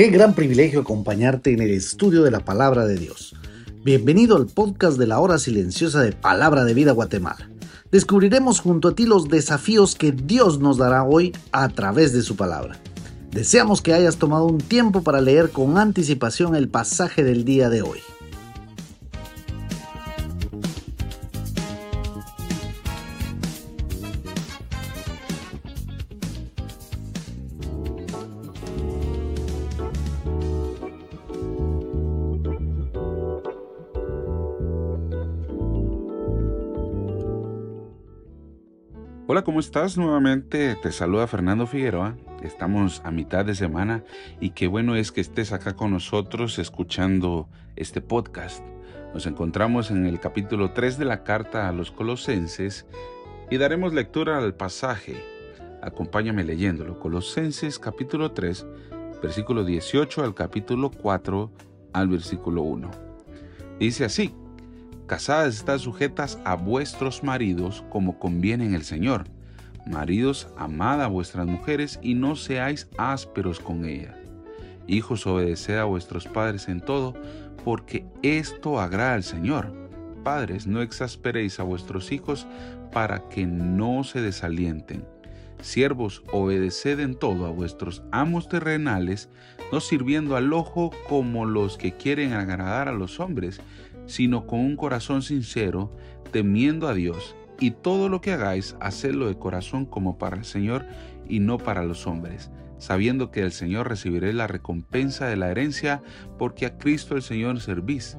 Qué gran privilegio acompañarte en el estudio de la palabra de Dios. Bienvenido al podcast de la hora silenciosa de Palabra de Vida Guatemala. Descubriremos junto a ti los desafíos que Dios nos dará hoy a través de su palabra. Deseamos que hayas tomado un tiempo para leer con anticipación el pasaje del día de hoy. Hola, ¿cómo estás? Nuevamente te saluda Fernando Figueroa. Estamos a mitad de semana y qué bueno es que estés acá con nosotros escuchando este podcast. Nos encontramos en el capítulo 3 de la carta a los colosenses y daremos lectura al pasaje. Acompáñame leyéndolo. Colosenses capítulo 3, versículo 18 al capítulo 4 al versículo 1. Dice así, Casadas están sujetas a vuestros maridos como conviene en el Señor. Maridos, amad a vuestras mujeres y no seáis ásperos con ellas. Hijos, obedeced a vuestros padres en todo, porque esto agrada al Señor. Padres, no exasperéis a vuestros hijos para que no se desalienten. Siervos, obedeced en todo a vuestros amos terrenales, no sirviendo al ojo como los que quieren agradar a los hombres, sino con un corazón sincero, temiendo a Dios. Y todo lo que hagáis, hacedlo de corazón como para el Señor y no para los hombres, sabiendo que el Señor recibiré la recompensa de la herencia, porque a Cristo el Señor servís.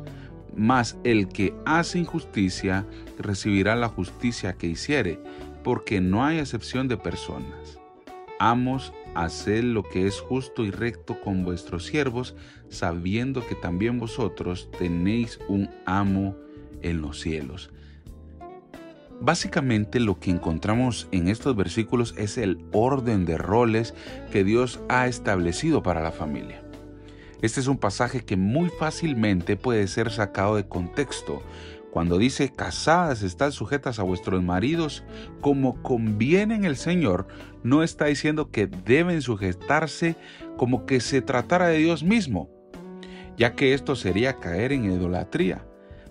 Mas el que hace injusticia recibirá la justicia que hiciere, porque no hay excepción de personas. Amos, haced lo que es justo y recto con vuestros siervos, sabiendo que también vosotros tenéis un amo en los cielos. Básicamente lo que encontramos en estos versículos es el orden de roles que Dios ha establecido para la familia. Este es un pasaje que muy fácilmente puede ser sacado de contexto, cuando dice, casadas están sujetas a vuestros maridos como conviene en el Señor, no está diciendo que deben sujetarse como que se tratara de Dios mismo, ya que esto sería caer en idolatría.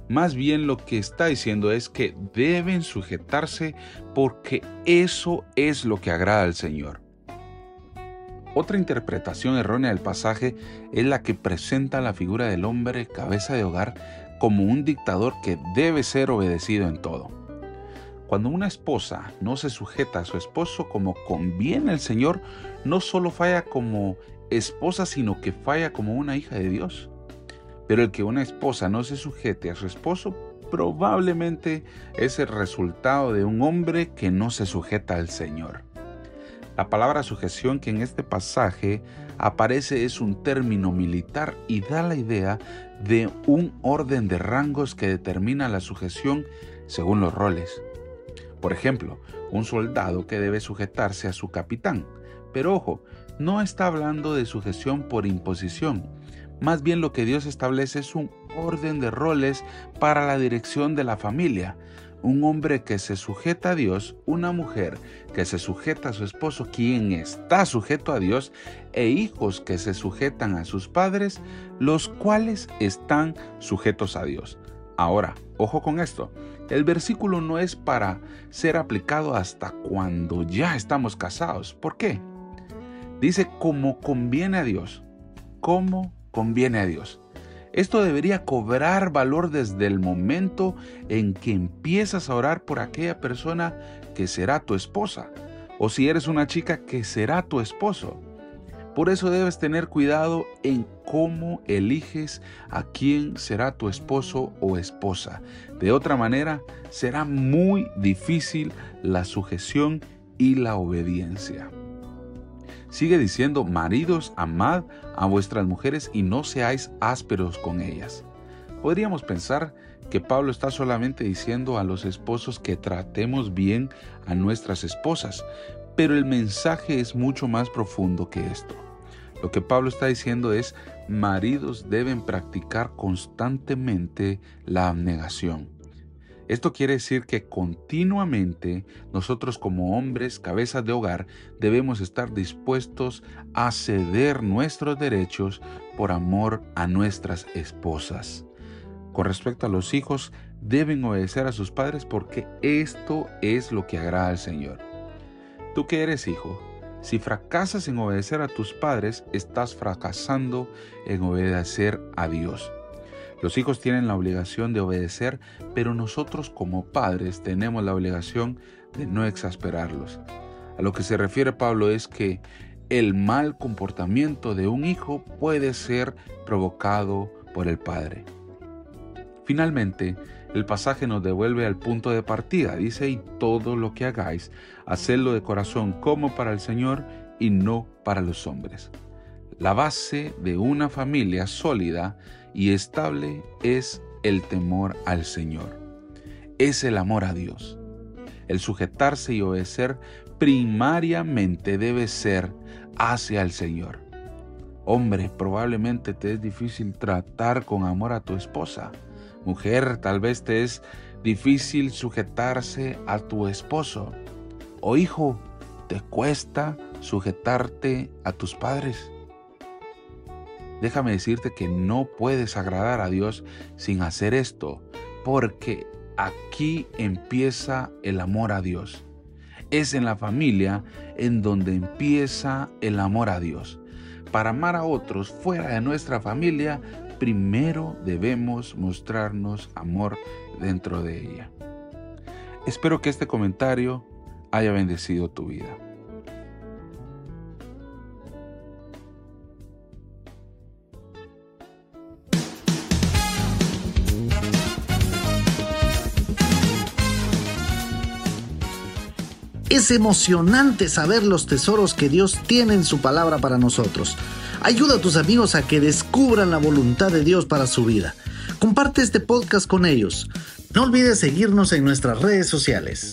Más bien lo que está diciendo es que deben sujetarse porque eso es lo que agrada al Señor. Otra interpretación errónea del pasaje es la que presenta la figura del hombre cabeza de hogar como un dictador que debe ser obedecido en todo. Cuando una esposa no se sujeta a su esposo como conviene el Señor, no solo falla como esposa, sino que falla como una hija de Dios. Pero el que una esposa no se sujete a su esposo probablemente es el resultado de un hombre que no se sujeta al Señor. La palabra sujeción que en este pasaje aparece es un término militar y da la idea de un orden de rangos que determina la sujeción según los roles. Por ejemplo, un soldado que debe sujetarse a su capitán. Pero ojo, no está hablando de sujeción por imposición. Más bien lo que Dios establece es un orden de roles para la dirección de la familia, un hombre que se sujeta a Dios, una mujer que se sujeta a su esposo, quien está sujeto a Dios, e hijos que se sujetan a sus padres, los cuales están sujetos a Dios. Ahora, ojo con esto, el versículo no es para ser aplicado hasta cuando ya estamos casados. ¿Por qué? Dice como conviene a Dios. ¿Cómo conviene a Dios? Esto debería cobrar valor desde el momento en que empiezas a orar por aquella persona que será tu esposa, o si eres una chica que será tu esposo. Por eso debes tener cuidado en cómo eliges a quién será tu esposo o esposa. De otra manera, será muy difícil la sujeción y la obediencia. Sigue diciendo, maridos, amad a vuestras mujeres y no seáis ásperos con ellas. Podríamos pensar que Pablo está solamente diciendo a los esposos que tratemos bien a nuestras esposas, pero el mensaje es mucho más profundo que esto. Lo que Pablo está diciendo es, maridos deben practicar constantemente la abnegación. Esto quiere decir que continuamente nosotros como hombres, cabezas de hogar, debemos estar dispuestos a ceder nuestros derechos por amor a nuestras esposas. Con respecto a los hijos, deben obedecer a sus padres porque esto es lo que agrada al Señor. Tú que eres hijo, si fracasas en obedecer a tus padres, estás fracasando en obedecer a Dios. Los hijos tienen la obligación de obedecer, pero nosotros como padres tenemos la obligación de no exasperarlos. A lo que se refiere Pablo es que el mal comportamiento de un hijo puede ser provocado por el padre. Finalmente, el pasaje nos devuelve al punto de partida. Dice, y todo lo que hagáis, hacedlo de corazón como para el Señor y no para los hombres. La base de una familia sólida y estable es el temor al Señor. Es el amor a Dios. El sujetarse y obedecer primariamente debe ser hacia el Señor. Hombre, probablemente te es difícil tratar con amor a tu esposa Mujer, tal vez te es difícil sujetarse a tu esposo. O hijo, te cuesta sujetarte a tus padres. Déjame decirte que no puedes agradar a Dios sin hacer esto, porque aquí empieza el amor a Dios. Es en la familia en donde empieza el amor a Dios. Para amar a otros fuera de nuestra familia primero debemos mostrarnos amor dentro de ella. Espero que este comentario haya bendecido tu vida. Es emocionante saber los tesoros que Dios tiene en su palabra para nosotros. Ayuda a tus amigos a que descubran la voluntad de Dios para su vida. Comparte este podcast con ellos. No olvides seguirnos en nuestras redes sociales.